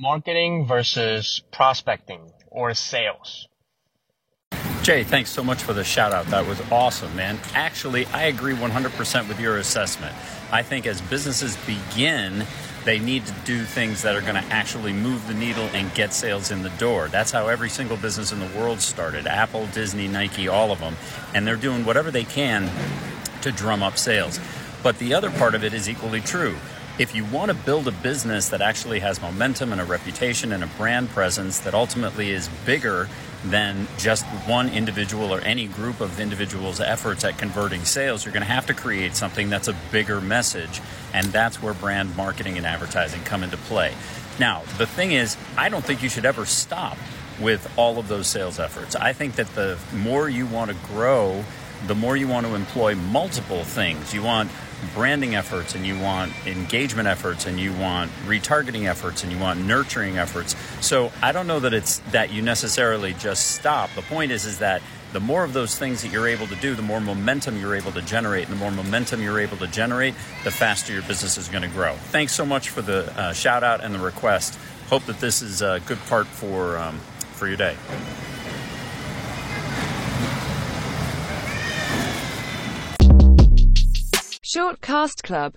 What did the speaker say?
marketing versus prospecting or sales? Jae, thanks so much for the shout out. That was awesome, man. Actually, I agree 100% with your assessment. I think as businesses begin, they need to do things that are going to actually move the needle and get sales in the door. That's how every single business in the world started Apple, Disney, Nike, all of them. And they're doing whatever they can to drum up sales. But the other part of it is equally true. If you want to build a business that actually has momentum and a reputation and a brand presence that ultimately is bigger than just one individual or any group of individuals' efforts at converting sales. You're going to have to create something that's a bigger message, and that's where brand marketing and advertising come into play. Now, the thing is, I don't think you should ever stop with all of those sales efforts. I think that the more you want to grow, the more you want to employ multiple things. You want branding efforts and you want engagement efforts and you want retargeting efforts and you want nurturing efforts. So I don't know that it's that you necessarily just stop. The point is is that the more of those things that you're able to do, the more momentum you're able to generate. And the more momentum you're able to generate, the faster your business is going to grow. Thanks so much for the uh, shout out and the request. Hope that this is a good part for, um, for your day. Shortcast Club